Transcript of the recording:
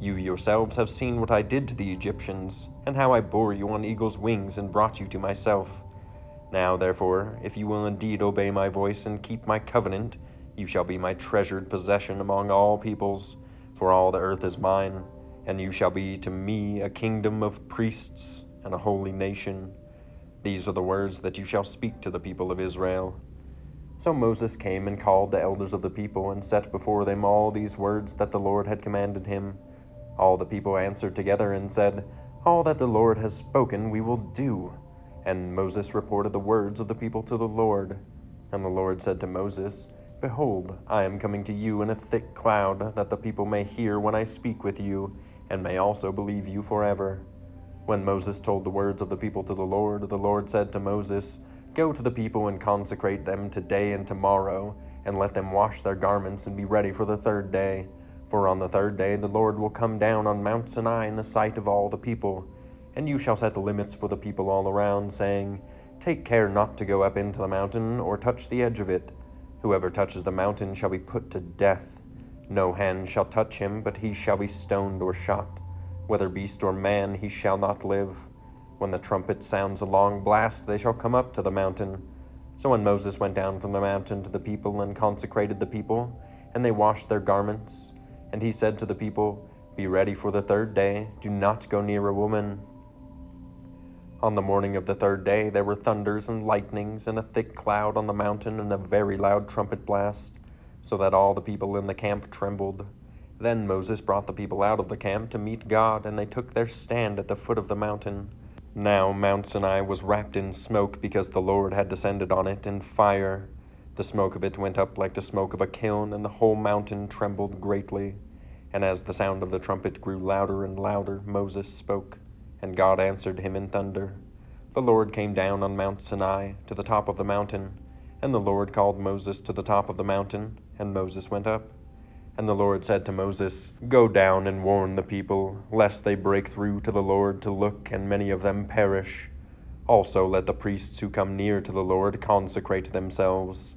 You yourselves have seen what I did to the Egyptians, and how I bore you on eagle's wings and brought you to myself. Now, therefore, if you will indeed obey my voice and keep my covenant, you shall be my treasured possession among all peoples, for all the earth is mine, and you shall be to me a kingdom of priests and a holy nation. These are the words that you shall speak to the people of Israel. So Moses came and called the elders of the people, and set before them all these words that the Lord had commanded him. All the people answered together and said, All that the Lord has spoken we will do. And Moses reported the words of the people to the Lord. And the Lord said to Moses, Behold, I am coming to you in a thick cloud, that the people may hear when I speak with you, and may also believe you forever. When Moses told the words of the people to the Lord, the Lord said to Moses, Go to the people and consecrate them today and tomorrow, and let them wash their garments and be ready for the third day. For on the third day the Lord will come down on Mount Sinai in the sight of all the people. And you shall set limits for the people all around, saying, Take care not to go up into the mountain, or touch the edge of it Whoever touches the mountain shall be put to death. No hand shall touch him, but he shall be stoned or shot. Whether beast or man, he shall not live. When the trumpet sounds a long blast, they shall come up to the mountain. So when Moses went down from the mountain to the people and consecrated the people, and they washed their garments, and he said to the people, Be ready for the third day, do not go near a woman. On the morning of the third day there were thunders and lightnings, and a thick cloud on the mountain, and a very loud trumpet blast, so that all the people in the camp trembled. Then Moses brought the people out of the camp to meet God, and they took their stand at the foot of the mountain. Now Mount Sinai was wrapped in smoke because the Lord had descended on it in fire. The smoke of it went up like the smoke of a kiln, and the whole mountain trembled greatly. And as the sound of the trumpet grew louder and louder, Moses spoke and God answered him in thunder. The Lord came down on Mount Sinai to the top of the mountain, and the Lord called Moses to the top of the mountain, and Moses went up. And the Lord said to Moses, Go down and warn the people, lest they break through to the Lord to look, and many of them perish. Also let the priests who come near to the Lord consecrate themselves,